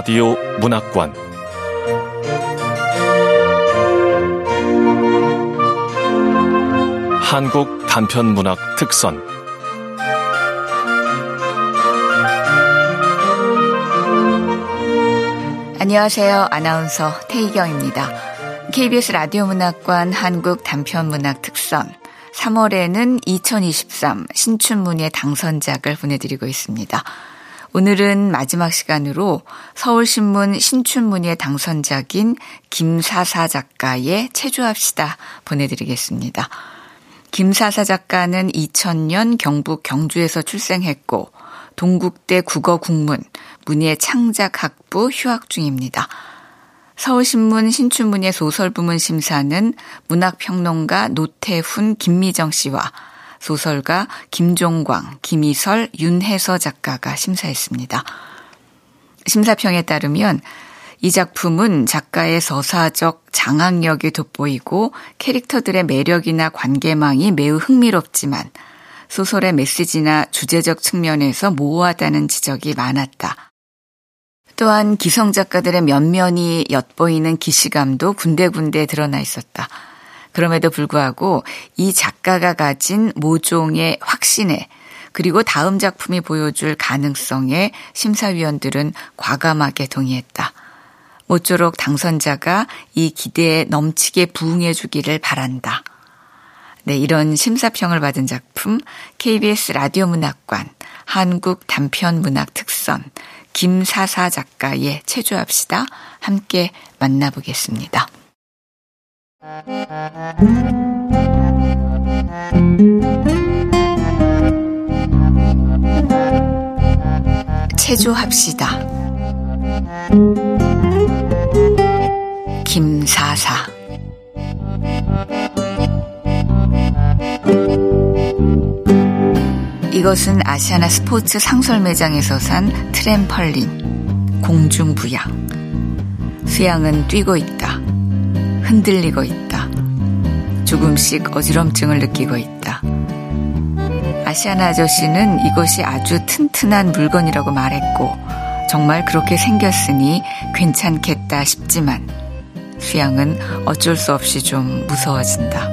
라디오 문학관 한국 단편 문학 특선 안녕하세요. 아나운서 태희경입니다. KBS 라디오 문학관 한국 단편 문학 특선 3월에는 2023 신춘문예 당선작을 보내드리고 있습니다. 오늘은 마지막 시간으로 서울신문 신춘문예 당선작인 김사사 작가의 체조합시다 보내드리겠습니다. 김사사 작가는 2000년 경북 경주에서 출생했고 동국대 국어국문 문예 창작학부 휴학 중입니다. 서울신문 신춘문예 소설부문 심사는 문학평론가 노태훈 김미정 씨와 소설가 김종광, 김희설, 윤혜서 작가가 심사했습니다. 심사평에 따르면 이 작품은 작가의 서사적 장악력이 돋보이고 캐릭터들의 매력이나 관계망이 매우 흥미롭지만 소설의 메시지나 주제적 측면에서 모호하다는 지적이 많았다. 또한 기성 작가들의 면면이 엿보이는 기시감도 군데군데 드러나 있었다. 그럼에도 불구하고 이 작가가 가진 모종의 확신에 그리고 다음 작품이 보여줄 가능성에 심사위원들은 과감하게 동의했다. 모쪼록 당선자가 이 기대에 넘치게 부응해 주기를 바란다. 네, 이런 심사평을 받은 작품 KBS 라디오 문학관 한국 단편 문학 특선 김사사 작가의 체조합시다 함께 만나보겠습니다. 체조합시다. 김사사 이것은 아시아나 스포츠 상설 매장에서 산 트램펄린 공중부양 수양은 뛰고 있다. 흔들리고 있다. 조금씩 어지럼증을 느끼고 있다. 아시아나 아저씨는 이것이 아주 튼튼한 물건이라고 말했고, 정말 그렇게 생겼으니 괜찮겠다 싶지만, 수양은 어쩔 수 없이 좀 무서워진다.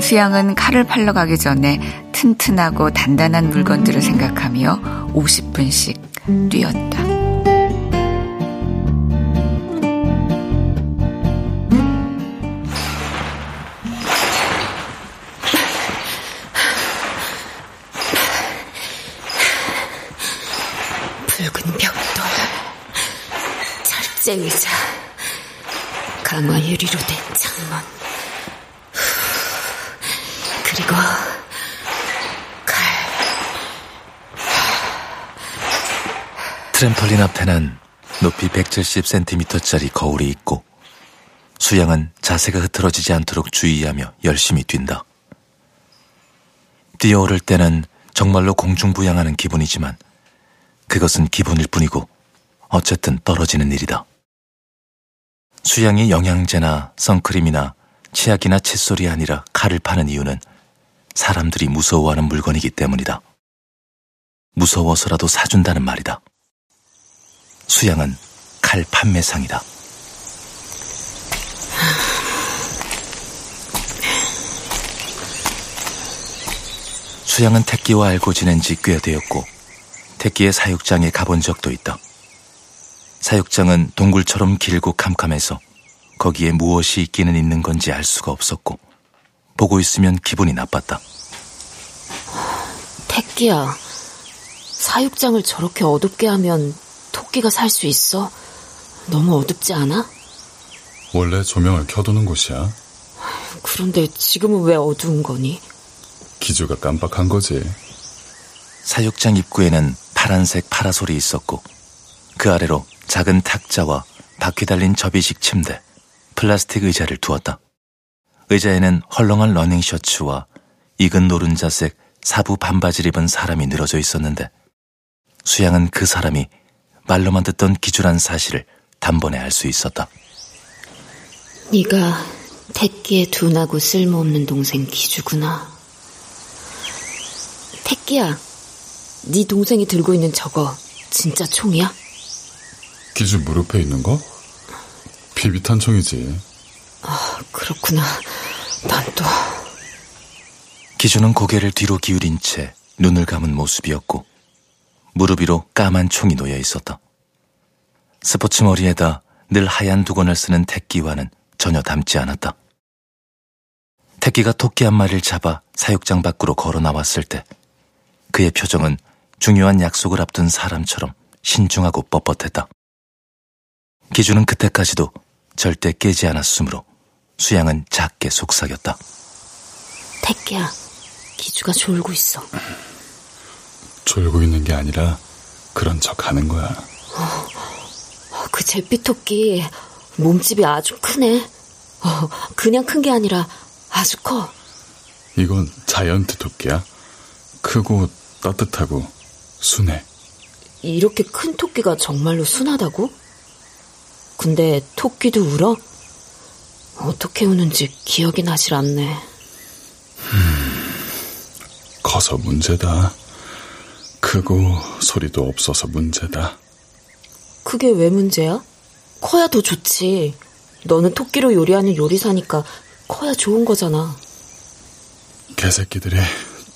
수양은 칼을 팔러 가기 전에 튼튼하고 단단한 물건들을 생각하며 50분씩 뛰었다. 의자, 강화 유리로 된 창문, 그리고 칼. 트램펄린 앞에는 높이 170cm짜리 거울이 있고 수양은 자세가 흐트러지지 않도록 주의하며 열심히 뛴다. 뛰어오를 때는 정말로 공중부양하는 기분이지만 그것은 기분일 뿐이고 어쨌든 떨어지는 일이다. 수양이 영양제나 선크림이나 치약이나 칫솔이 아니라 칼을 파는 이유는 사람들이 무서워하는 물건이기 때문이다. 무서워서라도 사준다는 말이다. 수양은 칼 판매상이다. 수양은 택기와 알고 지낸 지 꽤 되었고, 택기의 사육장에 가본 적도 있다. 사육장은 동굴처럼 길고 캄캄해서 거기에 무엇이 있기는 있는 건지 알 수가 없었고 보고 있으면 기분이 나빴다. 택기야, 사육장을 저렇게 어둡게 하면 토끼가 살 수 있어? 너무 어둡지 않아? 원래 조명을 켜두는 곳이야. 그런데 지금은 왜 어두운 거니? 기주가 깜빡한 거지. 사육장 입구에는 파란색 파라솔이 있었고 그 아래로 작은 탁자와 바퀴 달린 접이식 침대, 플라스틱 의자를 두었다. 의자에는 헐렁한 러닝 셔츠와 익은 노른자색 사부 반바지를 입은 사람이 늘어져 있었는데 수양은 그 사람이 말로만 듣던 기주란 사실을 단번에 알 수 있었다. 네가 택기에 둔하고 쓸모없는 동생 기주구나. 택기야, 네 동생이 들고 있는 저거 진짜 총이야? 기주 무릎에 있는 거? 비비탄총이지. 아, 그렇구나. 난 또. 기주는 고개를 뒤로 기울인 채 눈을 감은 모습이었고 무릎 위로 까만 총이 놓여 있었다. 스포츠 머리에다 늘 하얀 두건을 쓰는 택기와는 전혀 닮지 않았다. 택기가 토끼 한 마리를 잡아 사육장 밖으로 걸어 나왔을 때 그의 표정은 중요한 약속을 앞둔 사람처럼 신중하고 뻣뻣했다. 기주는 그때까지도 절대 깨지 않았으므로 수양은 작게 속삭였다. 택기야, 기주가 졸고 있어. 졸고 있는 게 아니라 그런 척 하는 거야. 그 잿빛 토끼 몸집이 아주 크네. 어, 그냥 큰 게 아니라 아주 커. 이건 자이언트 토끼야. 크고 따뜻하고 순해. 이렇게 큰 토끼가 정말로 순하다고? 근데 토끼도 울어? 어떻게 우는지 기억이 나질 않네. 커서 문제다. 크고 소리도 없어서 문제다. 그게 왜 문제야? 커야 더 좋지. 너는 토끼로 요리하는 요리사니까 커야 좋은 거잖아. 개새끼들이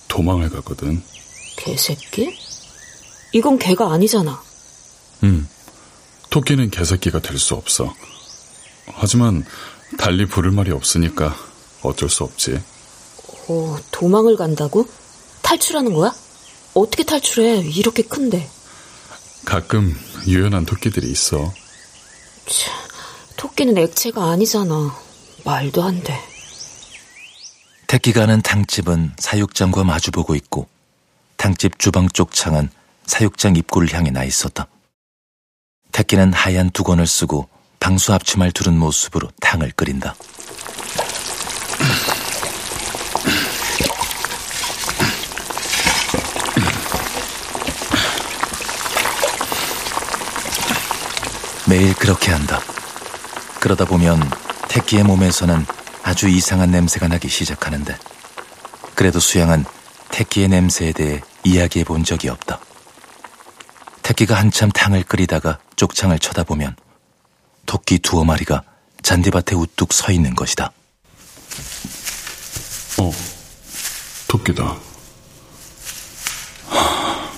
도망을 가거든. 개새끼? 이건 개가 아니잖아. 음, 토끼는 개새끼가 될 수 없어. 하지만 달리 부를 말이 없으니까 어쩔 수 없지. 어, 도망을 간다고? 탈출하는 거야? 어떻게 탈출해? 이렇게 큰데. 가끔 유연한 토끼들이 있어. 차, 토끼는 액체가 아니잖아. 말도 안 돼. 택기가 는 탕집은 사육장과 마주보고 있고 탕집 주방 쪽 창은 사육장 입구를 향해 나 있었다. 택기는 하얀 두건을 쓰고 방수 앞치마를 두른 모습으로 탕을 끓인다. 매일 그렇게 한다. 그러다 보면 택기의 몸에서는 아주 이상한 냄새가 나기 시작하는데 그래도 수양은 택기의 냄새에 대해 이야기해 본 적이 없다. 택기가 한참 탕을 끓이다가 쪽창을 쳐다보면 토끼 두어 마리가 잔디밭에 우뚝 서 있는 것이다. 어, 토끼다. 하,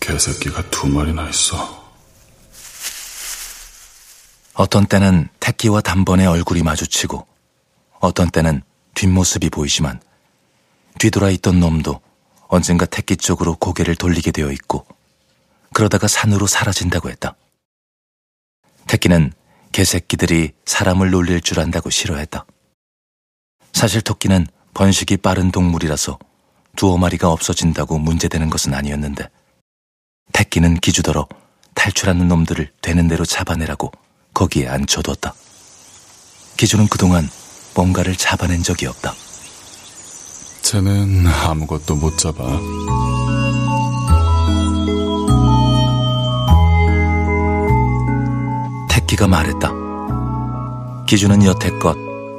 개새끼가 두 마리나 있어. 어떤 때는 택기와 단번에 얼굴이 마주치고 어떤 때는 뒷모습이 보이지만 뒤돌아 있던 놈도 언젠가 택기 쪽으로 고개를 돌리게 되어 있고 그러다가 산으로 사라진다고 했다. 택기는 개새끼들이 사람을 놀릴 줄 안다고 싫어했다. 사실 토끼는 번식이 빠른 동물이라서 두어 마리가 없어진다고 문제되는 것은 아니었는데 택기는 기주더러 탈출하는 놈들을 되는 대로 잡아내라고 거기에 앉혀뒀다. 기주는 그동안 뭔가를 잡아낸 적이 없다. 쟤는 아무것도 못 잡아. 택기가 말했다. 기주는 여태껏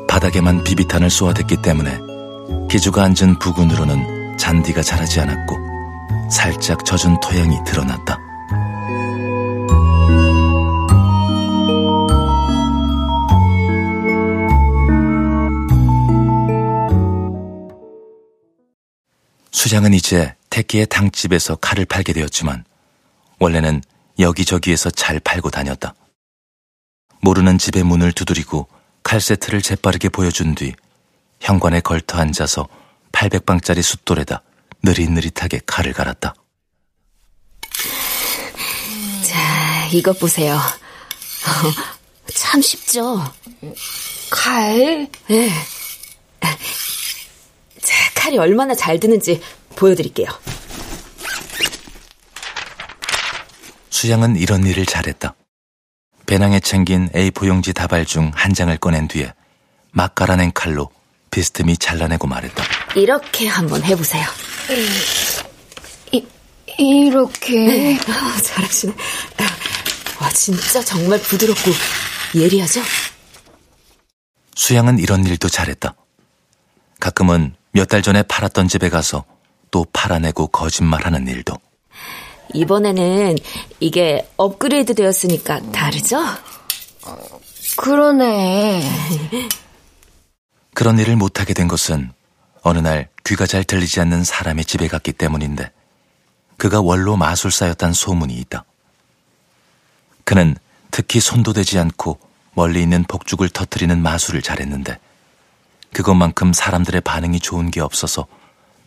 바닥에만 비비탄을 쏘아댔기 때문에 기주가 앉은 부근으로는 잔디가 자라지 않았고 살짝 젖은 토양이 드러났다. 수장은 이제 택기의 당집에서 칼을 팔게 되었지만 원래는 여기저기에서 잘 팔고 다녔다. 모르는 집의 문을 두드리고 칼 세트를 재빠르게 보여준 뒤 현관에 걸터 앉아서 800방짜리 숫돌에다 느릿느릿하게 칼을 갈았다. 자, 이것 보세요. 어, 참 쉽죠? 칼? 네. 자, 칼이 얼마나 잘 드는지 보여드릴게요. 수양은 이런 일을 잘했다. 배낭에 챙긴 A4용지 다발 중 한 장을 꺼낸 뒤에 막 갈아낸 칼로 비스듬히 잘라내고 말했다. 이렇게 한번 해보세요. 이, 이렇게. 네, 아, 잘하시네. 와, 진짜 정말 부드럽고 예리하죠? 수양은 이런 일도 잘했다. 가끔은 몇 달 전에 팔았던 집에 가서 또 팔아내고 거짓말하는 일도. 이번에는 이게 업그레이드 되었으니까 다르죠? 그러네. 그런 일을 못하게 된 것은 어느 날 귀가 잘 들리지 않는 사람의 집에 갔기 때문인데 그가 원로 마술사였단 소문이 있다. 그는 특히 손도 대지 않고 멀리 있는 복죽을 터트리는 마술을 잘했는데 그것만큼 사람들의 반응이 좋은 게 없어서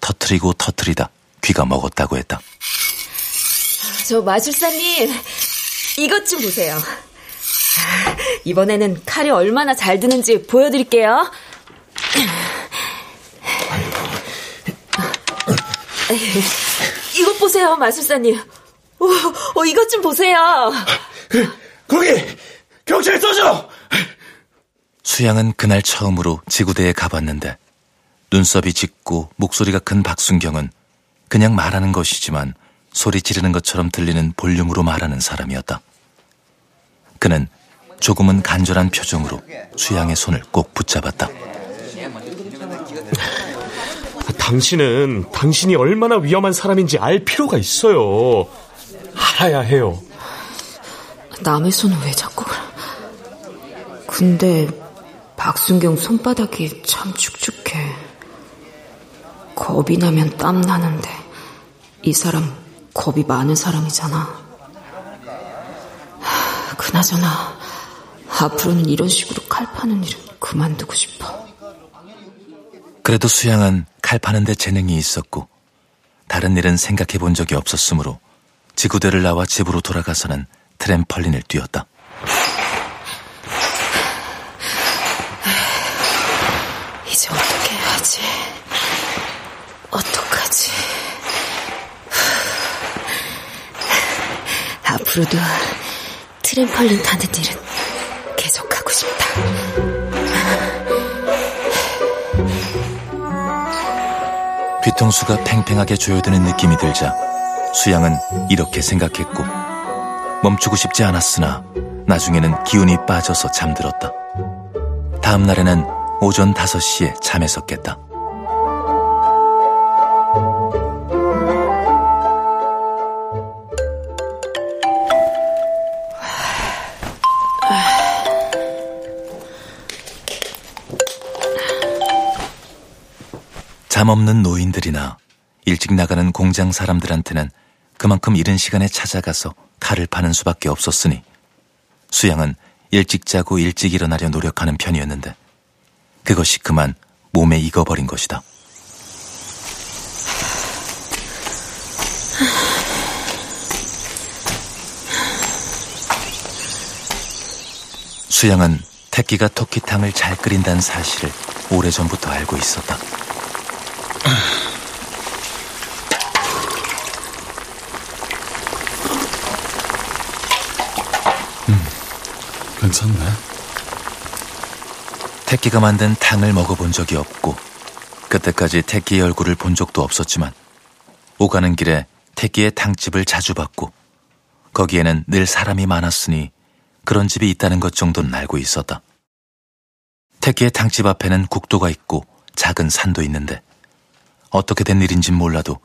터트리고 터트리다 귀가 먹었다고 했다. 저 마술사님, 이것 좀 보세요. 이번에는 칼이 얼마나 잘 드는지 보여드릴게요. 이것 보세요, 마술사님. 오, 오, 이것 좀 보세요. 거기 경찰 써줘. 수양은 그날 처음으로 지구대에 가봤는데 눈썹이 짙고 목소리가 큰 박순경은 그냥 말하는 것이지만 소리 지르는 것처럼 들리는 볼륨으로 말하는 사람이었다. 그는 조금은 간절한 표정으로 수양의 손을 꼭 붙잡았다. 당신은 당신이 얼마나 위험한 사람인지 알 필요가 있어요. 알아야 해요. 남의 손을 왜 자꾸 근데 박순경 손바닥이 참 축축해. 겁이 나면 땀 나는데 이 사람 겁이 많은 사람이잖아. 그나저나 앞으로는 이런 식으로 칼 파는 일은 그만두고 싶어. 그래도 수양은 칼 파는데 재능이 있었고 다른 일은 생각해 본 적이 없었으므로 지구대를 나와 집으로 돌아가서는 트램펄린을 뛰었다. 이제 어떻게 해야지? 어떡하지? 앞으로도 트램펄린 타는 일은 계속 하고 싶다. 뒤통수가 팽팽하게 조여드는 느낌이 들자 수양은 이렇게 생각했고 멈추고 싶지 않았으나 나중에는 기운이 빠져서 잠들었다. 다음 날에는 오전 5시에 잠에서 깼다. 잠 없는 노인들이나 일찍 나가는 공장 사람들한테는 그만큼 이른 시간에 찾아가서 칼을 파는 수밖에 없었으니 수양은 일찍 자고 일찍 일어나려 노력하는 편이었는데 그것이 그만 몸에 익어버린 것이다. 수양은 태끼가 토끼탕을 잘 끓인다는 사실을 오래전부터 알고 있었다. 음, 괜찮네. 태끼가 만든 탕을 먹어본 적이 없고 그때까지 태끼의 얼굴을 본 적도 없었지만 오가는 길에 태끼의 탕집을 자주 봤고 거기에는 늘 사람이 많았으니 그런 집이 있다는 것 정도는 알고 있었다. 태끼의 탕집 앞에는 국도가 있고 작은 산도 있는데 어떻게 된 일인진 몰라도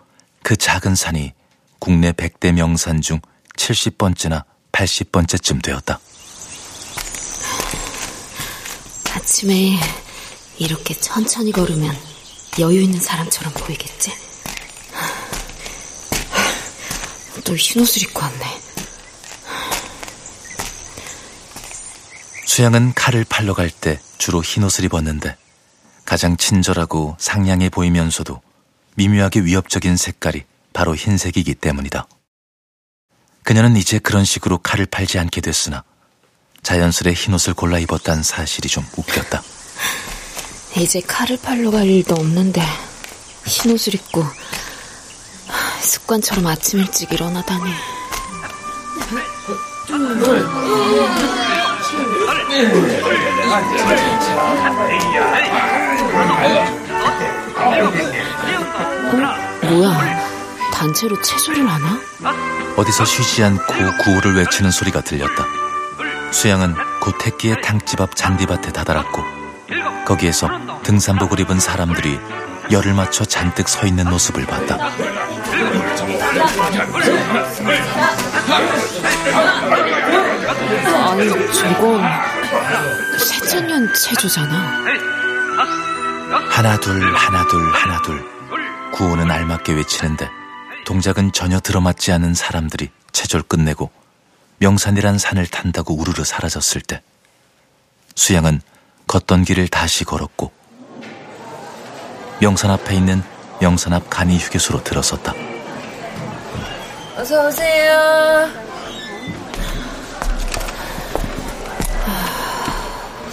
그 작은 산이 국내 100대 명산 중 70번째나 80번째쯤 되었다. 아침에 이렇게 천천히 걸으면 여유 있는 사람처럼 보이겠지? 또 흰옷을 입고 왔네. 수양은 칼을 팔러 갈 때 주로 흰옷을 입었는데 가장 친절하고 상냥해 보이면서도 미묘하게 위협적인 색깔이 바로 흰색이기 때문이다. 그녀는 이제 그런 식으로 칼을 팔지 않게 됐으나 자연스레 흰옷을 골라 입었다는 사실이 좀 웃겼다. 이제 칼을 팔러 갈 일도 없는데 흰옷을 입고 습관처럼 아침 일찍 일어나다니. 어? 뭐야? 단체로 체조를 하나? 어디서 쉬지 않고 구호를 외치는 소리가 들렸다. 수양은 곧 택기의 탕집 앞 잔디밭에 다다랐고 거기에서 등산복을 입은 사람들이 열을 맞춰 잔뜩 서 있는 모습을 봤다. 아니, 저건 세천년 체조잖아. 하나 둘 하나 둘 하나 둘 구호는 알맞게 외치는데 동작은 전혀 들어맞지 않은 사람들이 체조를 끝내고 명산이란 산을 탄다고 우르르 사라졌을 때 수양은 걷던 길을 다시 걸었고 명산 앞에 있는 명산 앞 간이 휴게소로 들어섰다. 어서 오세요.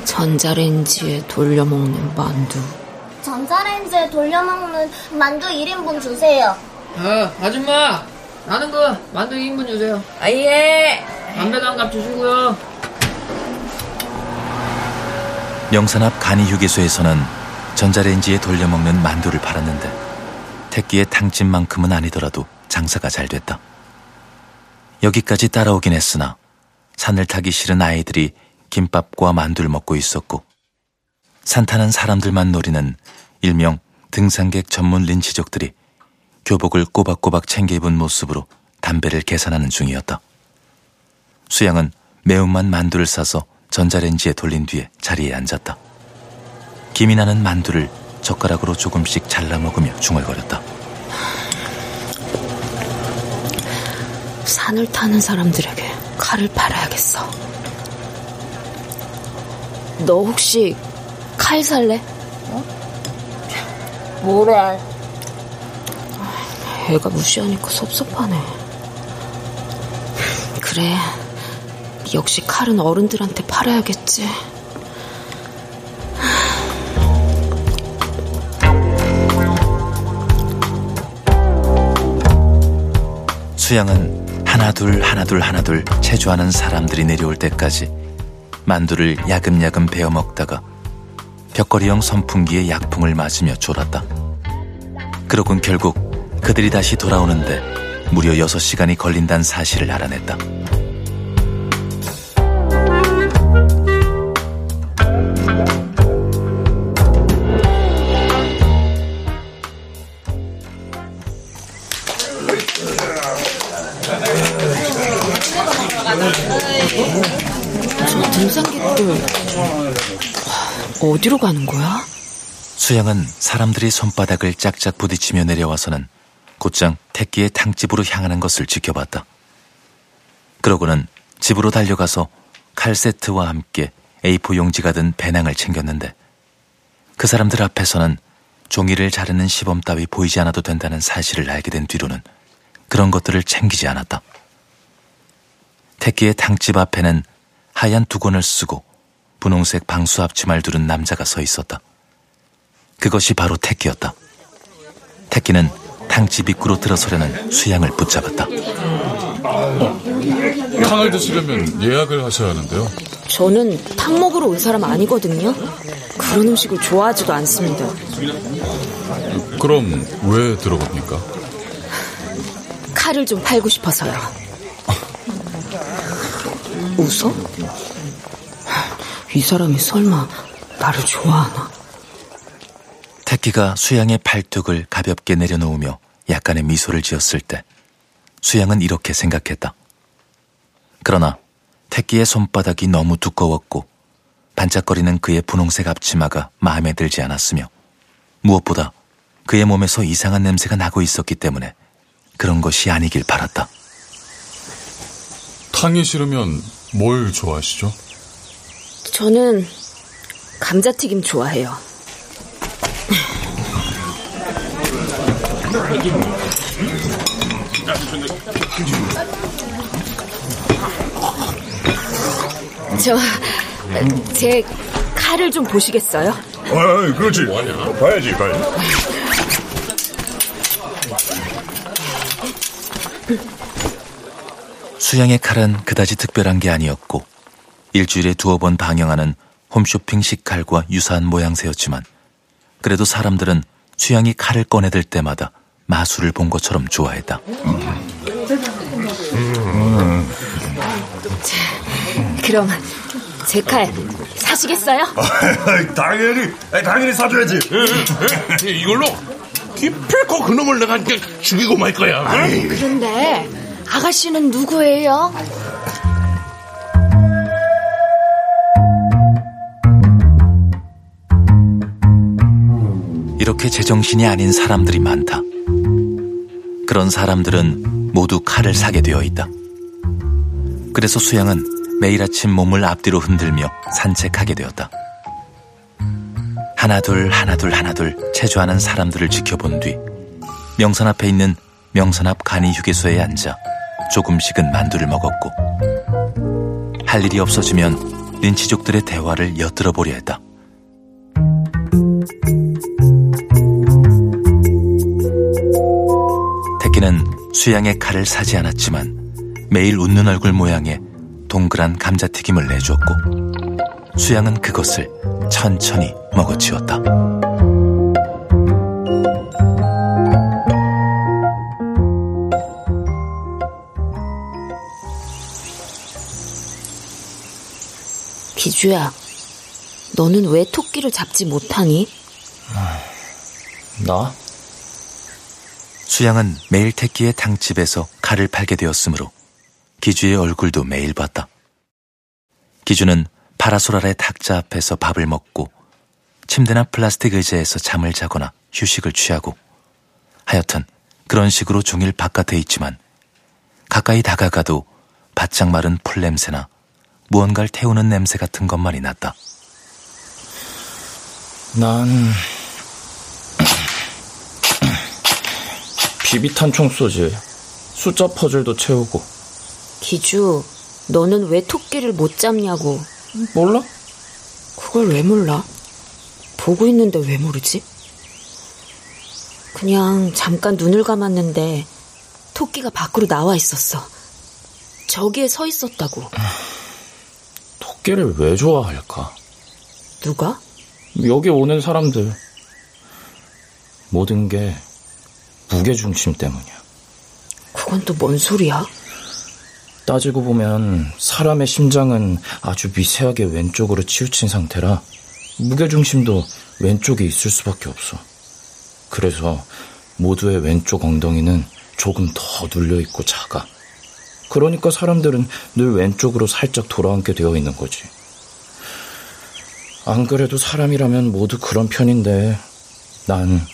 전자레인지에 돌려 먹는 만두. 전자레인지에 돌려먹는 만두 1인분 주세요. 아, 아줌마! 나는 그 만두 2인분 주세요. 아, 예. 담배도 한 갑 주시고요. 명산 앞 간이 휴게소에서는 전자레인지에 돌려먹는 만두를 팔았는데 택기의 탕집만큼은 아니더라도 장사가 잘 됐다. 여기까지 따라오긴 했으나 산을 타기 싫은 아이들이 김밥과 만두를 먹고 있었고 산 타는 사람들만 노리는 일명 등산객 전문 린치족들이 교복을 꼬박꼬박 챙겨 입은 모습으로 담배를 계산하는 중이었다. 수양은 매운맛 만두를 싸서 전자레인지에 돌린 뒤에 자리에 앉았다. 김이 나는 만두를 젓가락으로 조금씩 잘라 먹으며 중얼거렸다. 산을 타는 사람들에게 칼을 팔아야겠어. 너 혹시 칼 살래? 뭐래? 애가 무시하니까 섭섭하네. 그래. 역시 칼은 어른들한테 팔아야겠지. 수양은 하나둘 하나둘 하나둘 체조하는 사람들이 내려올 때까지 만두를 야금야금 베어 먹다가 벽걸이형 선풍기의 약풍을 맞으며 졸았다. 그러곤 결국 그들이 다시 돌아오는데 무려 6시간이 걸린다는 사실을 알아냈다. 어디로 가는 거야? 수양은 사람들이 손바닥을 짝짝 부딪히며 내려와서는 곧장 택기의 탕집으로 향하는 것을 지켜봤다. 그러고는 집으로 달려가서 칼 세트와 함께 A4 용지가 든 배낭을 챙겼는데 그 사람들 앞에서는 종이를 자르는 시범 따위 보이지 않아도 된다는 사실을 알게 된 뒤로는 그런 것들을 챙기지 않았다. 택기의 탕집 앞에는 하얀 두건을 쓰고 분홍색 방수 앞치마를 두른 남자가 서 있었다. 그것이 바로 택기였다. 택기는 탕집 입구로 들어서려는 수양을 붙잡았다. 탕을 드시려면 예약을 하셔야 하는데요. 저는 탕 먹으러 온 사람 아니거든요. 그런 음식을 좋아하지도 않습니다. 그럼 왜 들어갑니까? 칼을 좀 팔고 싶어서요. 웃어? 이 사람이 설마 나를 좋아하나? 택기가 수양의 팔뚝을 가볍게 내려놓으며 약간의 미소를 지었을 때 수양은 이렇게 생각했다. 그러나 택기의 손바닥이 너무 두꺼웠고 반짝거리는 그의 분홍색 앞치마가 마음에 들지 않았으며 무엇보다 그의 몸에서 이상한 냄새가 나고 있었기 때문에 그런 것이 아니길 바랐다. 탕이 싫으면 뭘 좋아하시죠? 저는 감자튀김 좋아해요. 저, 제 칼을 좀 보시겠어요? 아, 그렇지. 봐야지, 봐야지. 수양의 칼은 그다지 특별한 게 아니었고 일주일에 두어 번 방영하는 홈쇼핑 식 칼과 유사한 모양새였지만 그래도 사람들은 수양이 칼을 꺼내들 때마다 마술을 본 것처럼 좋아했다. 그럼 제 칼 사시겠어요? 당연히, 당연히 사줘야지. 이걸로 이 필코 그놈을 내가 죽이고 말 거야. 그런데 아가씨는 누구예요? 이렇게 제정신이 아닌 사람들이 많다. 그런 사람들은 모두 칼을 사게 되어 있다. 그래서 수양은 매일 아침 몸을 앞뒤로 흔들며 산책하게 되었다. 하나둘 하나둘 하나둘 체조하는 사람들을 지켜본 뒤 명산 앞에 있는 명산 앞 간이 휴게소에 앉아 조금씩은 만두를 먹었고 할 일이 없어지면 린치족들의 대화를 엿들어 보려 했다. 수양의 칼을 사지 않았지만 매일 웃는 얼굴 모양의 동그란 감자튀김을 내주었고 수양은 그것을 천천히 먹어치웠다. 기주야, 너는 왜 토끼를 잡지 못하니? 나? 수양은 매일 태끼의 탕집에서 칼을 팔게 되었으므로 기주의 얼굴도 매일 봤다. 기주는 파라솔 아래 탁자 앞에서 밥을 먹고 침대나 플라스틱 의자에서 잠을 자거나 휴식을 취하고 하여튼 그런 식으로 종일 바깥에 있지만 가까이 다가가도 바짝 마른 풀 냄새나 무언가를 태우는 냄새 같은 것만이 났다. 난 비비탄총 쏘지. 숫자 퍼즐도 채우고. 기주, 너는 왜 토끼를 못 잡냐고. 몰라? 그걸 왜 몰라? 보고 있는데 왜 모르지? 그냥 잠깐 눈을 감았는데 토끼가 밖으로 나와 있었어. 저기에 서 있었다고. 토끼를 왜 좋아할까? 누가? 여기 오는 사람들. 모든 게 무게중심 때문이야. 그건 또 뭔 소리야? 따지고 보면 사람의 심장은 아주 미세하게 왼쪽으로 치우친 상태라 무게중심도 왼쪽에 있을 수밖에 없어. 그래서 모두의 왼쪽 엉덩이는 조금 더 눌려있고 작아. 그러니까 사람들은 늘 왼쪽으로 살짝 돌아앉게 되어 있는 거지. 안 그래도 사람이라면 모두 그런 편인데 난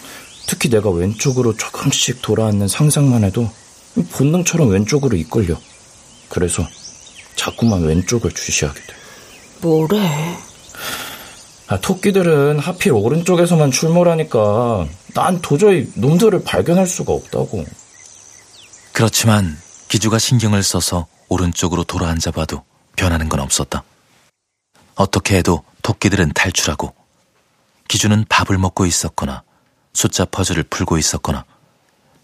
특히 내가 왼쪽으로 조금씩 돌아앉는 상상만 해도 본능처럼 왼쪽으로 이끌려. 그래서 자꾸만 왼쪽을 주시하게 돼. 뭐래? 아, 토끼들은 하필 오른쪽에서만 출몰하니까 난 도저히 놈들을 발견할 수가 없다고. 그렇지만 기주가 신경을 써서 오른쪽으로 돌아앉아 봐도 변하는 건 없었다. 어떻게 해도 토끼들은 탈출하고 기주는 밥을 먹고 있었거나 숫자 퍼즐을 풀고 있었거나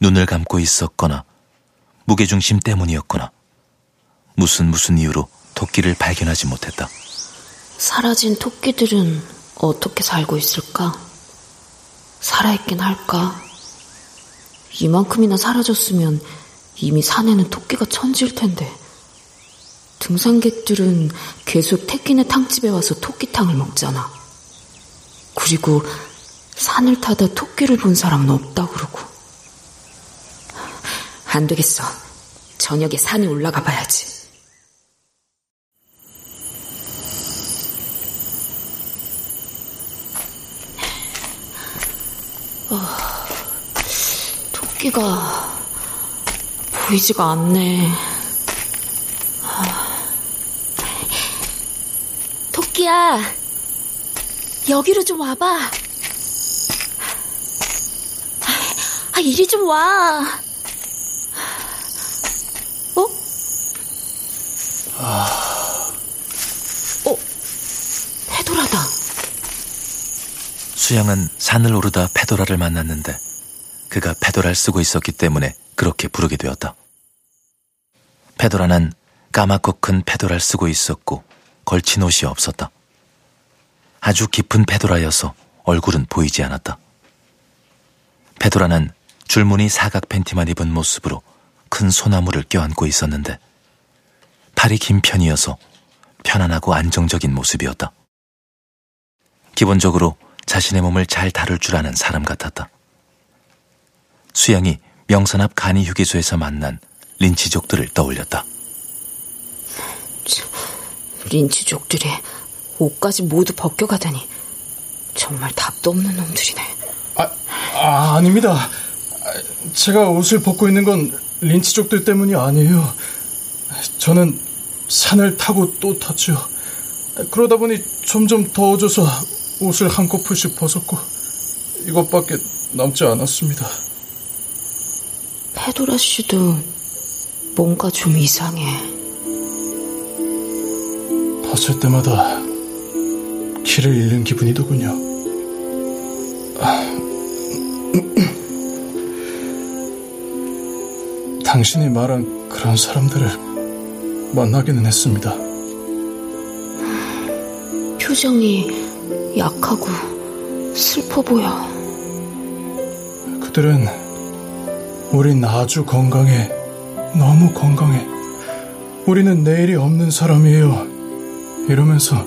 눈을 감고 있었거나 무게중심 때문이었거나 무슨 무슨 이유로 토끼를 발견하지 못했다. 사라진 토끼들은 어떻게 살고 있을까? 살아있긴 할까? 이만큼이나 사라졌으면 이미 산에는 토끼가 천지일 텐데. 등산객들은 계속 태끼네 탕집에 와서 토끼탕을 먹잖아. 그리고 산을 타다 토끼를 본 사람은 없다 그러고. 안 되겠어. 저녁에 산에 올라가 봐야지. 어, 토끼가 보이지가 않네. 토끼야, 여기로 좀 와봐. 아, 이리 좀 와. 어? 어? 페도라다. 수양은 산을 오르다 페도라를 만났는데 그가 페도라를 쓰고 있었기 때문에 그렇게 부르게 되었다. 페도라는 까맣고 큰 페도라를 쓰고 있었고 걸친 옷이 없었다. 아주 깊은 페도라여서 얼굴은 보이지 않았다. 페도라는 줄무늬 사각 팬티만 입은 모습으로 큰 소나무를 껴안고 있었는데 팔이 긴 편이어서 편안하고 안정적인 모습이었다. 기본적으로 자신의 몸을 잘 다룰 줄 아는 사람 같았다. 수양이 명산 앞 간이 휴게소에서 만난 린치족들을 떠올렸다. 린치족들이 옷까지 모두 벗겨가다니 정말 답도 없는 놈들이네. 아, 아 아닙니다. 제가 옷을 벗고 있는 건 린치족들 때문이 아니에요. 저는 산을 타고 또 탔죠. 그러다 보니 점점 더워져서 옷을 한꺼풀씩 벗었고 이것밖에 남지 않았습니다. 페도라 씨도 뭔가 좀 이상해. 벗을 때마다 길을 잃는 기분이더군요. 당신이 말한 그런 사람들을 만나기는 했습니다. 표정이 약하고 슬퍼 보여. 그들은 우린 아주 건강해. 너무 건강해. 우리는 내일이 없는 사람이에요. 이러면서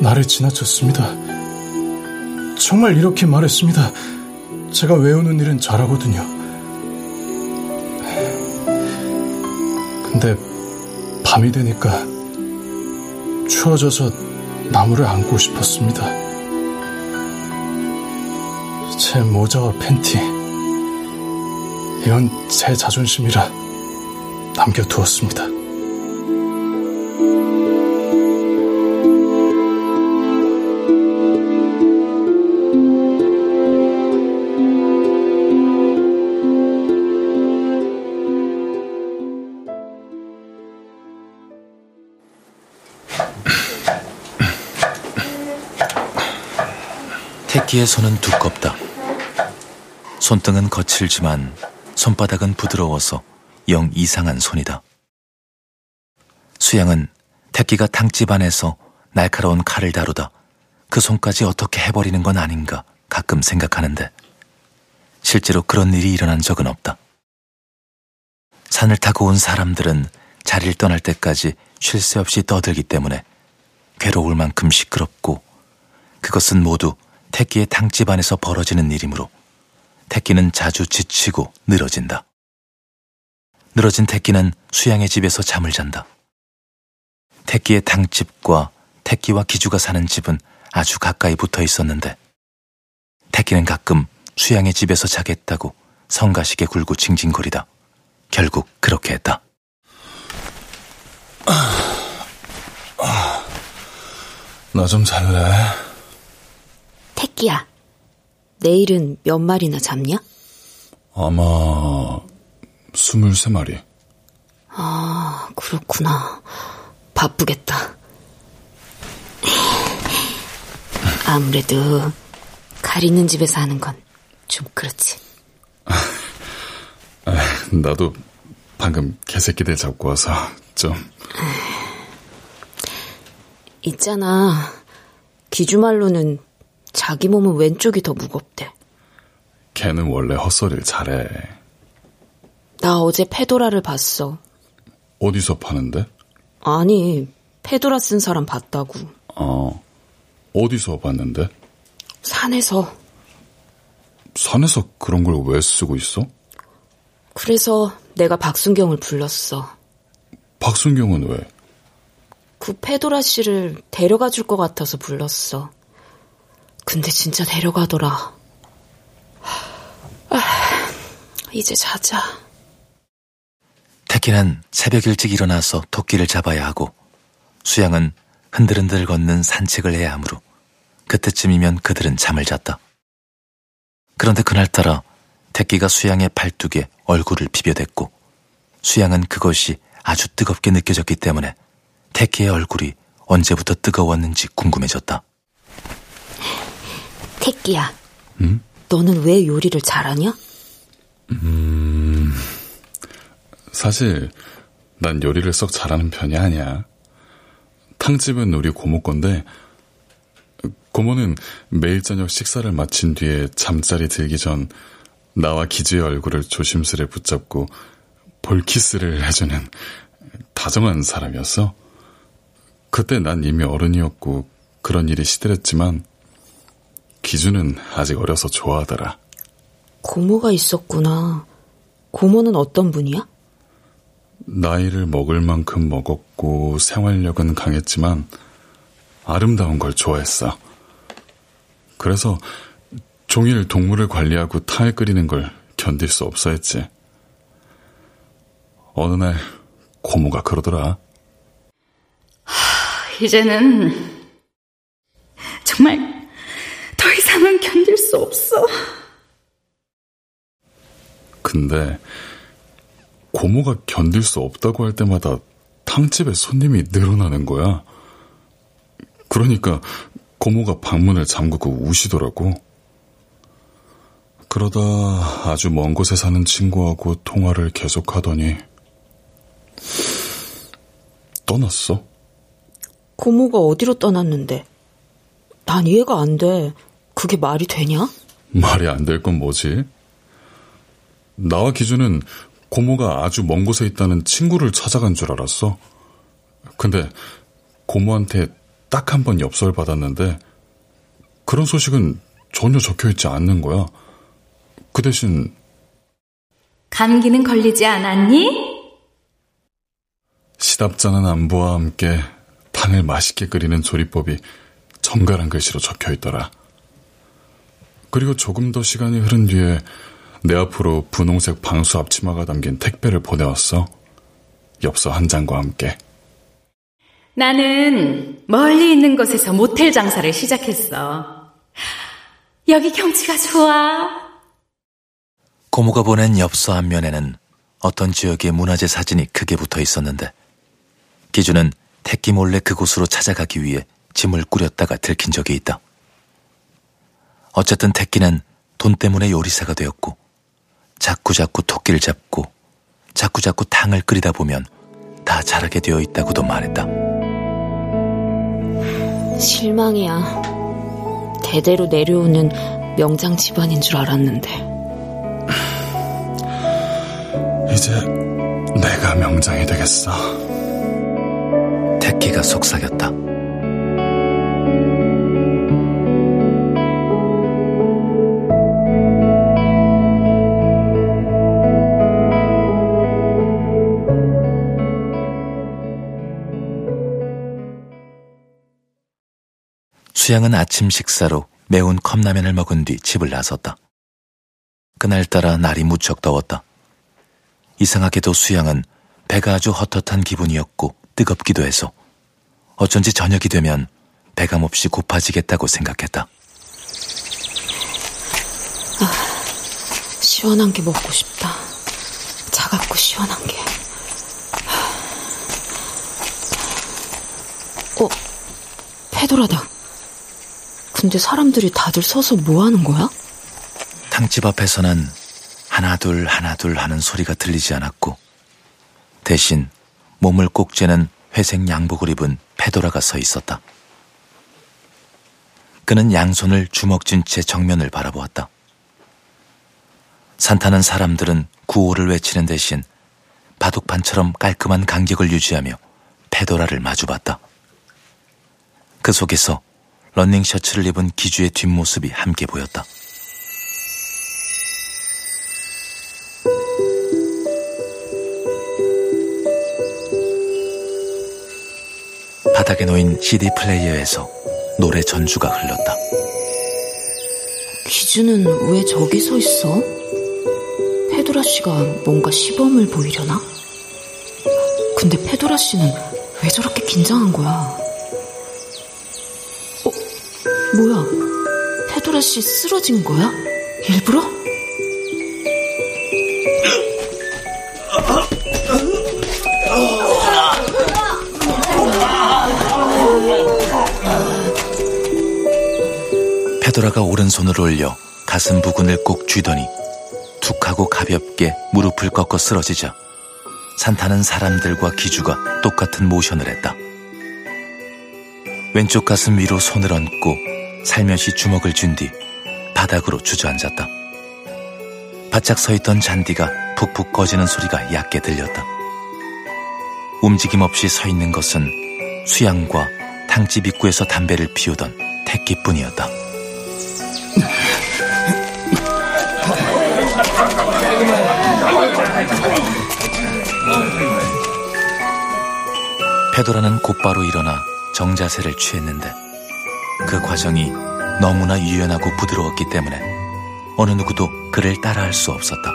나를 지나쳤습니다. 정말 이렇게 말했습니다. 제가 외우는 일은 잘하거든요. 근데 밤이 되니까 추워져서 나무를 안고 싶었습니다. 제 모자와 팬티. 이건 제 자존심이라 남겨두었습니다. 태기의 손은 두껍다. 손등은 거칠지만 손바닥은 부드러워서 영 이상한 손이다. 수양은 태기가 탕집 안에서 날카로운 칼을 다루다 그 손까지 어떻게 해버리는 건 아닌가 가끔 생각하는데 실제로 그런 일이 일어난 적은 없다. 산을 타고 온 사람들은 자리를 떠날 때까지 쉴 새 없이 떠들기 때문에 괴로울 만큼 시끄럽고 그것은 모두 태기의 탕집 안에서 벌어지는 일이므로 태기는 자주 지치고 늘어진다. 늘어진 태기는 수양의 집에서 잠을 잔다. 태기의 탕집과 태기와 기주가 사는 집은 아주 가까이 붙어 있었는데 태기는 가끔 수양의 집에서 자겠다고 성가시게 굴고 징징거리다. 결국 그렇게 했다. 나 좀 잘래. 태기야, 내일은 몇 마리나 잡냐? 아마 23마리. 아, 그렇구나. 바쁘겠다. 아무래도 가리는 집에서 하는 건 좀 그렇지. 아, 나도 방금 개새끼들 잡고 와서 좀. 있잖아. 기주말로는 자기 몸은 왼쪽이 더 무겁대. 걔는 원래 헛소리를 잘해. 나 어제 페도라를 봤어. 어디서 파는데? 아니, 페도라 쓴 사람 봤다고. 어, 어디서 봤는데? 산에서. 산에서 그런 걸 왜 쓰고 있어? 그래서 내가 박순경을 불렀어. 박순경은 왜? 그 페도라 씨를 데려가 줄 것 같아서 불렀어. 근데 진짜 데려가더라. 아, 이제 자자. 태키는 새벽 일찍 일어나서 토끼를 잡아야 하고 수양은 흔들흔들 걷는 산책을 해야 하므로 그때쯤이면 그들은 잠을 잤다. 그런데 그날따라 태끼가 수양의 팔뚝에 얼굴을 비벼댔고 수양은 그것이 아주 뜨겁게 느껴졌기 때문에 태키의 얼굴이 언제부터 뜨거웠는지 궁금해졌다. 태끼야. 응? 너는 왜 요리를 잘하냐? 음, 사실 난 요리를 썩 잘하는 편이 아니야. 탕집은 우리 고모 건데 고모는 매일 저녁 식사를 마친 뒤에 잠자리 들기 전 나와 기주의 얼굴을 조심스레 붙잡고 볼키스를 해주는 다정한 사람이었어. 그때 난 이미 어른이었고 그런 일이 시들했지만 기주는 아직 어려서 좋아하더라. 고모가 있었구나. 고모는 어떤 분이야? 나이를 먹을 만큼 먹었고 생활력은 강했지만 아름다운 걸 좋아했어. 그래서 종일 동물을 관리하고 탕을 끓이는 걸 견딜 수 없어 했지. 어느 날 고모가 그러더라. 하, 이제는 정말 더 이상은 견딜 수 없어. 근데 고모가 견딜 수 없다고 할 때마다 탕집에 손님이 늘어나는 거야. 그러니까 고모가 방문을 잠그고 우시더라고. 그러다 아주 먼 곳에 사는 친구하고 통화를 계속하더니 떠났어. 고모가 어디로 떠났는데? 난 이해가 안 돼. 그게 말이 되냐? 말이 안 될 건 뭐지? 나와 기준은 고모가 아주 먼 곳에 있다는 친구를 찾아간 줄 알았어. 근데 고모한테 딱 한 번 엽서를 받았는데 그런 소식은 전혀 적혀 있지 않는 거야. 그 대신 감기는 걸리지 않았니? 시답잖은 안부와 함께 탕을 맛있게 끓이는 조리법이 정갈한 글씨로 적혀 있더라. 그리고 조금 더 시간이 흐른 뒤에 내 앞으로 분홍색 방수 앞치마가 담긴 택배를 보내왔어. 엽서 한 장과 함께. 나는 멀리 있는 곳에서 모텔 장사를 시작했어. 여기 경치가 좋아. 고모가 보낸 엽서 앞면에는 어떤 지역의 문화재 사진이 크게 붙어 있었는데 기준은 택기 몰래 그곳으로 찾아가기 위해 짐을 꾸렸다가 들킨 적이 있다. 어쨌든 택기는 돈 때문에 요리사가 되었고 자꾸자꾸 토끼를 잡고 자꾸자꾸 탕을 끓이다 보면 다 잘하게 되어 있다고도 말했다. 실망이야. 대대로 내려오는 명장 집안인 줄 알았는데. 이제 내가 명장이 되겠어. 택기가 속삭였다. 수양은 아침 식사로 매운 컵라면을 먹은 뒤 집을 나섰다. 그날따라 날이 무척 더웠다. 이상하게도 수양은 배가 아주 헛헛한 기분이었고 뜨겁기도 해서 어쩐지 저녁이 되면 배가 몹시 고파지겠다고 생각했다. 아, 시원한 게 먹고 싶다. 차갑고 시원한 게. 어, 페도라다. 근데 사람들이 다들 서서 뭐 하는 거야? 탕집 앞에서는 하나둘 하나둘 하는 소리가 들리지 않았고 대신 몸을 꼭 쬐는 회색 양복을 입은 페도라가 서 있었다. 그는 양손을 주먹 쥔 채 정면을 바라보았다. 산타는 사람들은 구호를 외치는 대신 바둑판처럼 깔끔한 간격을 유지하며 페도라를 마주봤다. 그 속에서 런닝 셔츠를 입은 기주의 뒷모습이 함께 보였다. 바닥에 놓인 CD 플레이어에서 노래 전주가 흘렀다. 기주는 왜 저기 서 있어? 페도라 씨가 뭔가 시범을 보이려나? 근데 페도라 씨는 왜 저렇게 긴장한 거야? 어, 뭐야? 페도라 씨 쓰러진 거야? 일부러? 페도라가 오른손을 올려 가슴 부근을 꼭 쥐더니 툭 하고 가볍게 무릎을 꺾어 쓰러지자 산타는 사람들과 기주가 똑같은 모션을 했다. 왼쪽 가슴 위로 손을 얹고 살며시 주먹을 쥔 뒤 바닥으로 주저앉았다. 바짝 서 있던 잔디가 푹푹 꺼지는 소리가 얕게 들렸다. 움직임 없이 서 있는 것은 수양과 탕집 입구에서 담배를 피우던 택기뿐이었다. 페도라는 곧바로 일어나 정자세를 취했는데 그 과정이 너무나 유연하고 부드러웠기 때문에 어느 누구도 그를 따라할 수 없었다.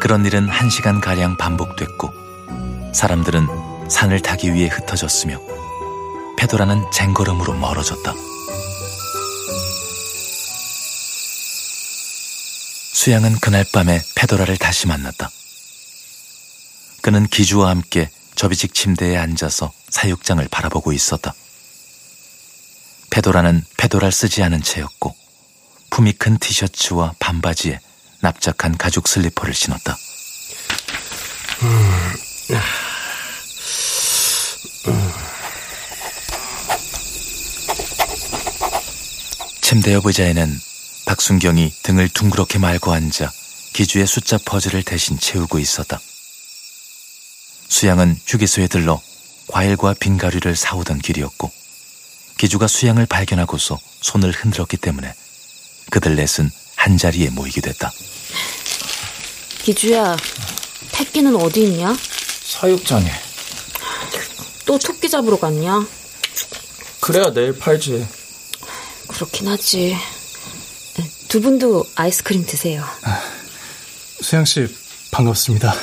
그런 일은 한 시간 가량 반복됐고 사람들은 산을 타기 위해 흩어졌으며 페도라는 쟁걸음으로 멀어졌다. 수양은 그날 밤에 페도라를 다시 만났다. 그는 기주와 함께 접이식 침대에 앉아서 사육장을 바라보고 있었다. 페도라는 페도라를 쓰지 않은 채였고 품이 큰 티셔츠와 반바지에 납작한 가죽 슬리퍼를 신었다. 침대 옆 의자에는 박순경이 등을 둥그렇게 말고 앉아 기주의 숫자 퍼즐을 대신 채우고 있었다. 수양은 휴게소에 들러 과일과 빙가류를 사오던 길이었고 기주가 수양을 발견하고서 손을 흔들었기 때문에 그들 넷은 한자리에 모이게 됐다. 기주야, 택기는 어디 있냐? 사육장에. 또 토끼 잡으러 갔냐? 그래야 내일 팔지. 그렇긴 하지. 두 분도 아이스크림 드세요. 수양 씨 반갑습니다.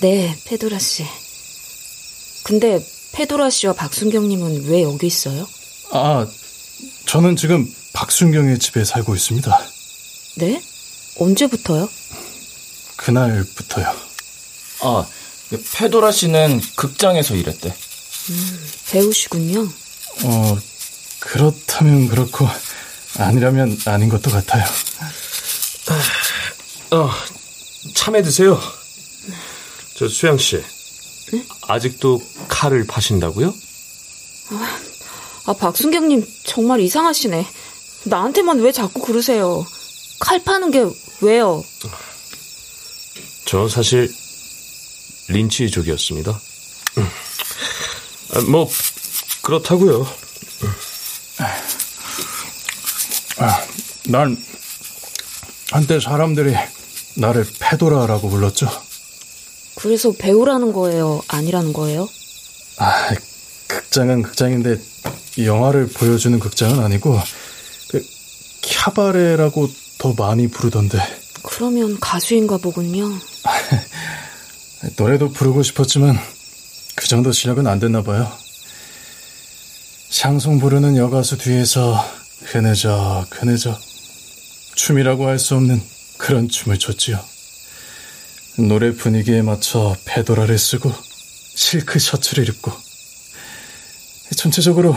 네, 페도라 씨. 근데 페도라 씨와 박순경님은 왜 여기 있어요? 아, 저는 지금 박순경의 집에 살고 있습니다. 네? 언제부터요? 그날부터요. 아, 페도라 씨는 극장에서 일했대. 음, 배우시군요. 어, 그렇다면 그렇고 아니라면 아닌 것도 같아요. 어, 참해 드세요. 저 수양 씨. 네? 아직도 칼을 파신다고요? 아, 아, 박순경님 정말 이상하시네. 나한테만 왜 자꾸 그러세요? 칼 파는 게 왜요? 저 사실 린치족이었습니다. 아, 뭐 그렇다고요. 아, 난 한때 사람들이 나를 페도라라고 불렀죠. 그래서 배우라는 거예요? 아니라는 거예요? 아, 극장은 극장인데 영화를 보여주는 극장은 아니고 그 캬바레라고 더 많이 부르던데. 그러면 가수인가 보군요. 노래도 부르고 싶었지만 그 정도 실력은 안 됐나 봐요. 샹송 부르는 여가수 뒤에서 흐느적 흐느적 춤이라고 할 수 없는 그런 춤을 췄지요. 노래 분위기에 맞춰 페도라를 쓰고 실크 셔츠를 입고 전체적으로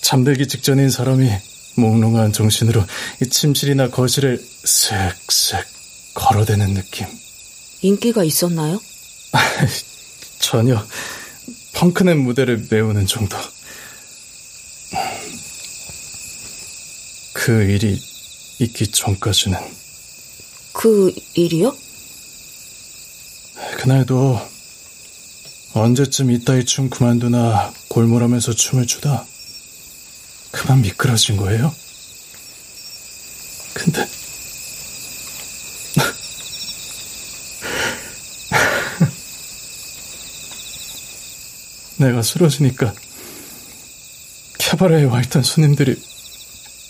잠들기 직전인 사람이 몽롱한 정신으로 침실이나 거실을 슥슥 걸어대는 느낌. 인기가 있었나요? 전혀 펑크낸 무대를 메우는 정도. 그 일이 있기 전까지는. 그 일이요? 그날도 언제쯤 이따위 춤 그만두나 골몰하면서 춤을 추다 그만 미끄러진 거예요. 근데 내가 쓰러지니까 캐바레에 와 있던 손님들이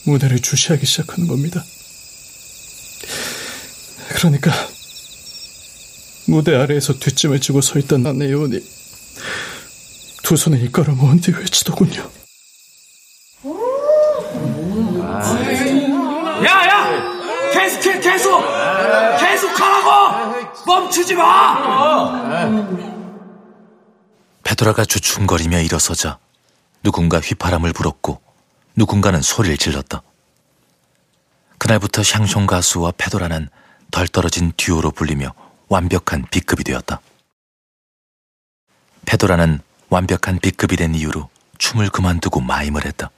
무대를 주시하기 시작하는 겁니다. 그러니까 무대 아래에서 뒷짐을 지고 서 있던 나네 요원이 두 손에 이끌어 모은 뒤 외치더군요. 야 야! 계속해 계속! 계속하라고! 멈추지 마! 페도라가 주춤거리며 일어서자 누군가 휘파람을 불었고 누군가는 소리를 질렀다. 그날부터 샹숑 가수와 페도라는 덜 떨어진 듀오로 불리며 완벽한 B급이 되었다. 페도라는 완벽한 B급이 된 이유로 춤을 그만두고 마임을 했다.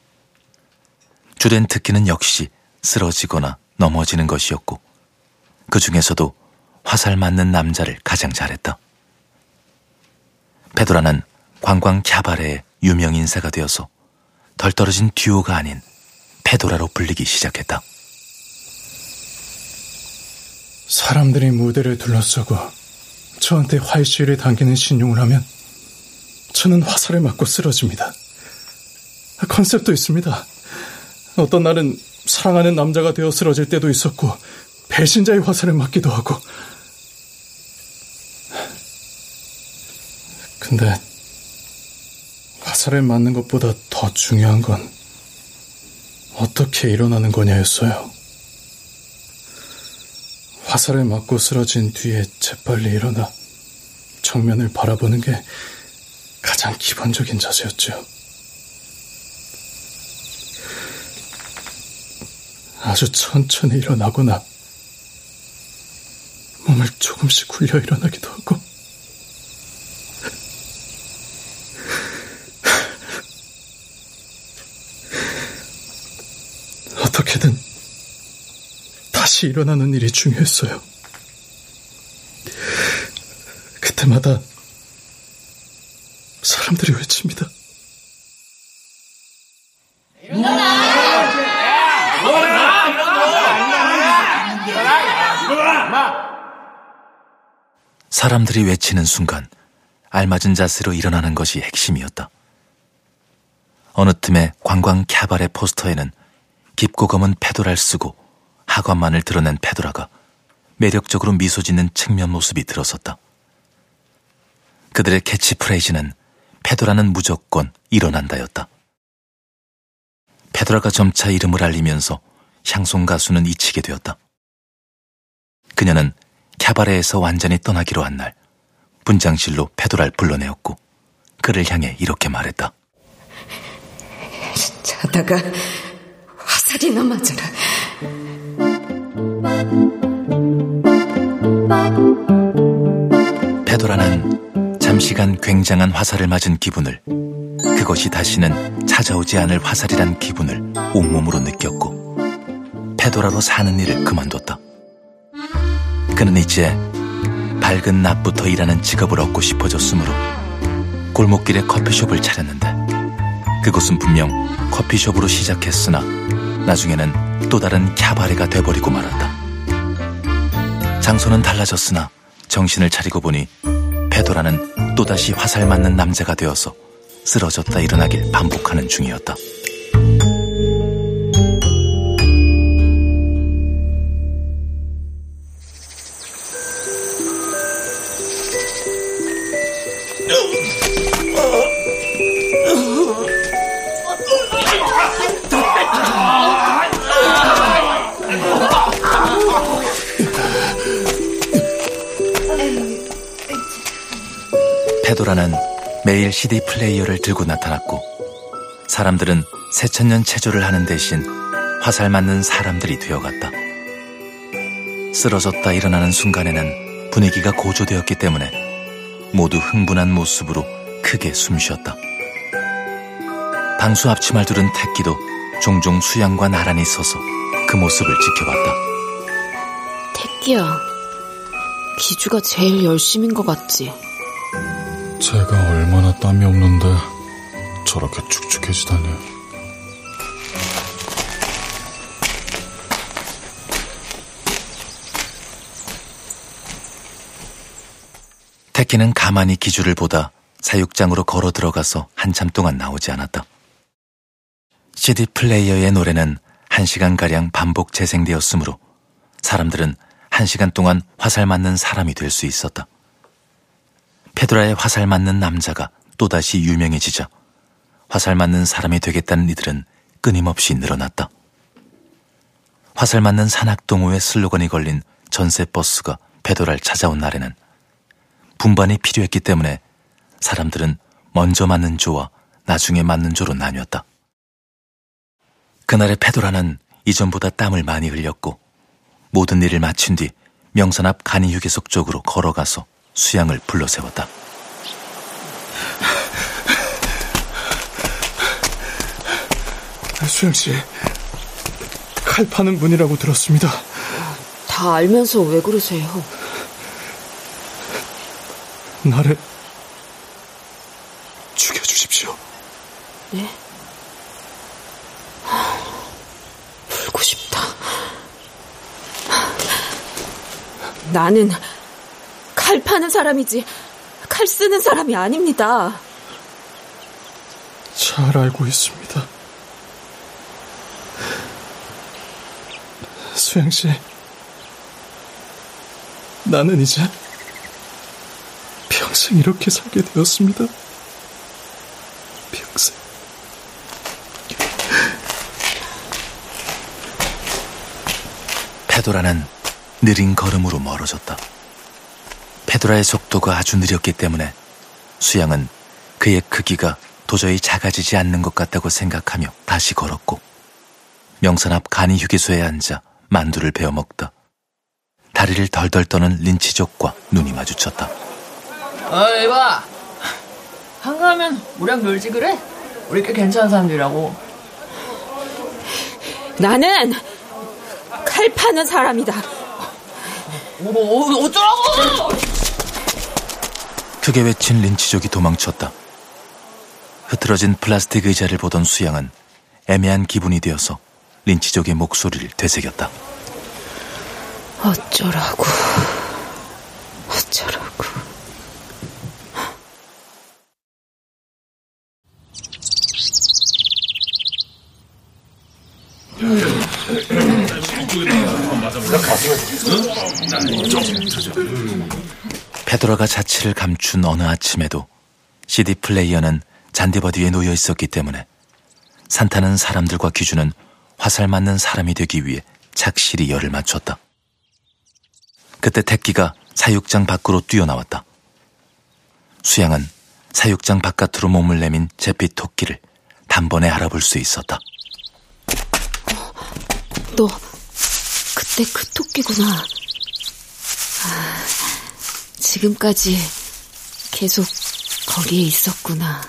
주된 특기는 역시 쓰러지거나 넘어지는 것이었고 그 중에서도 화살 맞는 남자를 가장 잘했다. 페도라는 관광 캬바레의 유명 인사가 되어서 덜 떨어진 듀오가 아닌 페도라로 불리기 시작했다. 사람들이 무대를 둘러싸고 저한테 활시위를 당기는 신용을 하면 저는 화살을 맞고 쓰러집니다. 컨셉도 있습니다. 어떤 날은 사랑하는 남자가 되어 쓰러질 때도 있었고 배신자의 화살을 맞기도 하고 근데 화살을 맞는 것보다 더 중요한 건 어떻게 일어나는 거냐였어요. 화살을 맞고 쓰러진 뒤에 재빨리 일어나 정면을 바라보는 게 가장 기본적인 자세였죠. 아주 천천히 일어나거나 몸을 조금씩 굴려 일어나기도 하고 어떻게든 다시 일어나는 일이 중요했어요. 그때마다 사람들이 외칩니다. 사람들이 외치는 순간 알맞은 자세로 일어나는 것이 핵심이었다. 어느 틈에 관광 캬바레 포스터에는 깊고 검은 페도라를 쓰고 하관만을 드러낸 페도라가 매력적으로 미소 짓는 측면 모습이 들어섰다. 그들의 캐치프레이즈는 페도라는 무조건 일어난다였다. 페도라가 점차 이름을 알리면서 향송 가수는 잊히게 되었다. 그녀는 캬바레에서 완전히 떠나기로 한 날 분장실로 페도라를 불러내었고 그를 향해 이렇게 말했다. 자다가 화살이나 맞아라. 페도라는 잠시간 굉장한 화살을 맞은 기분을 그것이 다시는 찾아오지 않을 화살이란 기분을 온몸으로 느꼈고 페도라로 사는 일을 그만뒀다. 그는 이제 밝은 낮부터 일하는 직업을 얻고 싶어졌으므로 골목길에 커피숍을 차렸는데 그곳은 분명 커피숍으로 시작했으나 나중에는 또 다른 캬바레가 돼버리고 말았다. 장소는 달라졌으나 정신을 차리고 보니 페도라는 또다시 화살 맞는 남자가 되어서 쓰러졌다 일어나길 반복하는 중이었다. 페도라는 매일 CD 플레이어를 들고 나타났고 사람들은 새천년 체조를 하는 대신 화살 맞는 사람들이 되어갔다. 쓰러졌다 일어나는 순간에는 분위기가 고조되었기 때문에 모두 흥분한 모습으로 크게 숨쉬었다. 방수 앞치마를 두른 택기도 종종 수양과 나란히 서서 그 모습을 지켜봤다. 택기야, 기주가 제일 열심인 것 같지? 제가 얼마나 땀이 없는데 저렇게 축축해지다니. 택기는 가만히 기주를 보다 사육장으로 걸어 들어가서 한참 동안 나오지 않았다. CD 플레이어의 노래는 한시간가량 반복 재생되었으므로 사람들은 한시간 동안 화살 맞는 사람이 될 수 있었다. 페드라의 화살 맞는 남자가 또다시 유명해지자 화살 맞는 사람이 되겠다는 이들은 끊임없이 늘어났다. 화살 맞는 산악동호회 슬로건이 걸린 전세 버스가 페도라를 찾아온 날에는 분반이 필요했기 때문에 사람들은 먼저 맞는 조와 나중에 맞는 조로 나뉘었다. 그날의 페도라는 이전보다 땀을 많이 흘렸고 모든 일을 마친 뒤 명산 앞 간이 휴게소 쪽으로 걸어가서 수양을 불러세웠다. 수영 씨, 칼 파는 분이라고 들었습니다. 다 알면서 왜 그러세요? 나를 죽여주십시오. 네? 울고 싶다. 나는 칼 파는 사람이지 칼 쓰는 사람이 아닙니다. 잘 알고 있습니다. 수양 씨, 나는 이제 평생 이렇게 살게 되었습니다. 평생. 페도라는 느린 걸음으로 멀어졌다. 페도라의 속도가 아주 느렸기 때문에 수양은 그의 크기가 도저히 작아지지 않는 것 같다고 생각하며 다시 걸었고 명산 앞 간이 휴게소에 앉아 만두를 베어 먹다. 다리를 덜덜 떠는 린치족과 눈이 마주쳤다. 어 이 봐 한가하면 우리랑 놀지 그래? 우리 꽤 괜찮은 사람들이라고 나는 칼 파는 사람이다. 뭐 어쩌라고? 크게 외친 린치족이 도망쳤다. 흐트러진 플라스틱 의자를 보던 수양은 애매한 기분이 되어서 린치족의 목소리를 되새겼다. 어쩌라고. 어쩌라고. 페도라가 자취를 감춘 어느 아침에도 CD 플레이어는 잔디밭 위에 놓여 있었기 때문에 산타는 사람들과 기준은 화살 맞는 사람이 되기 위해 착실히 열을 맞췄다. 그때 택기가 사육장 밖으로 뛰어나왔다. 수양은 사육장 바깥으로 몸을 내민 제피 토끼를 단번에 알아볼 수 있었다. 너 그때 그 토끼구나. 아, 지금까지 계속 거기에 있었구나.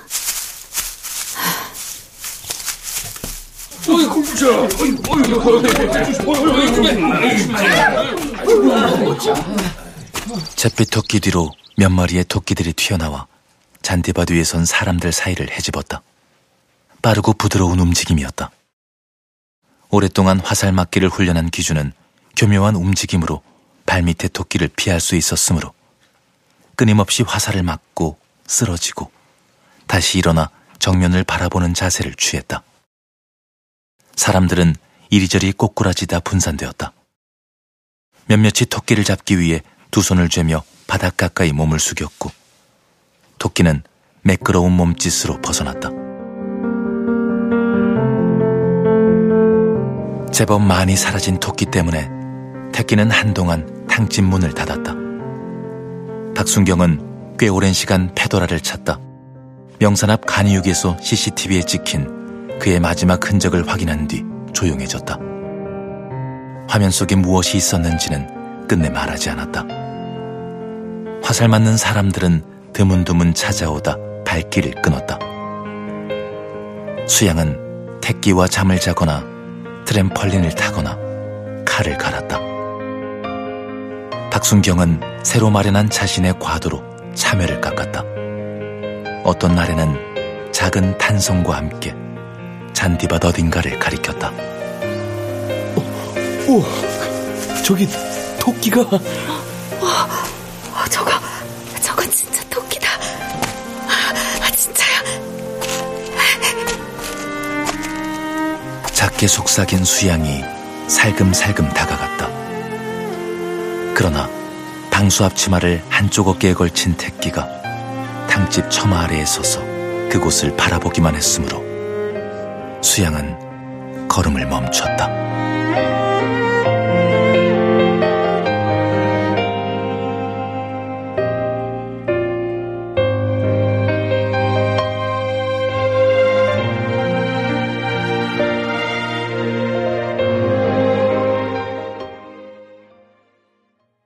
잿빛 토끼 뒤로 몇 마리의 토끼들이 튀어나와 잔디밭 위에 선 사람들 사이를 헤집었다. 빠르고 부드러운 움직임이었다. 오랫동안 화살 맞기를 훈련한 기준은 교묘한 움직임으로 발밑의 토끼를 피할 수 있었으므로 끊임없이 화살을 맞고 쓰러지고 다시 일어나 정면을 바라보는 자세를 취했다. 사람들은 이리저리 꼬꾸라지다 분산되었다. 몇몇이 토끼를 잡기 위해 두 손을 쥐며 바닥 가까이 몸을 숙였고 토끼는 매끄러운 몸짓으로 벗어났다. 제법 많이 사라진 토끼 때문에 택기는 한동안 탕집 문을 닫았다. 박순경은 꽤 오랜 시간 페도라를 찾다. 명산 앞 간이육에서 CCTV에 찍힌 그의 마지막 흔적을 확인한 뒤 조용해졌다. 화면 속에 무엇이 있었는지는 끝내 말하지 않았다. 화살 맞는 사람들은 드문드문 찾아오다 발길을 끊었다. 수양은 택기와 잠을 자거나 트램펄린을 타거나 칼을 갈았다. 박순경은 새로 마련한 자신의 과도로 참외를 깎았다. 어떤 날에는 작은 탄성과 함께 잔디밭 어딘가를 가리켰다. 오, 저기 토끼가. 와, 저거, 저건 진짜 토끼다. 아, 진짜야. 작게 속삭인 수양이 살금살금 다가갔다. 그러나 방수 앞치마를 한쪽 어깨에 걸친 택기가 탕집 처마 아래에 서서 그곳을 바라보기만 했으므로 수양은 걸음을 멈췄다.